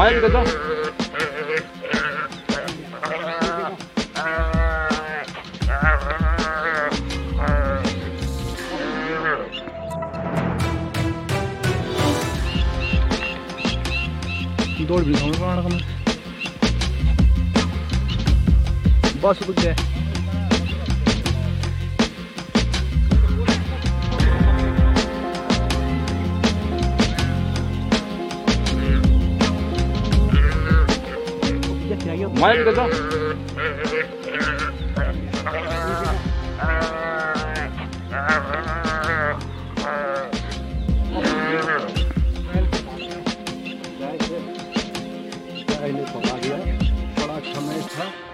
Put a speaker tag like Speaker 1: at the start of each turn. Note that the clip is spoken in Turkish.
Speaker 1: Майк дедом.
Speaker 2: Doğru bir zaman var mı? Basılık de.
Speaker 1: Mic दे दो
Speaker 2: चाय लेकर आ गया बड़ा अच्छा मैच था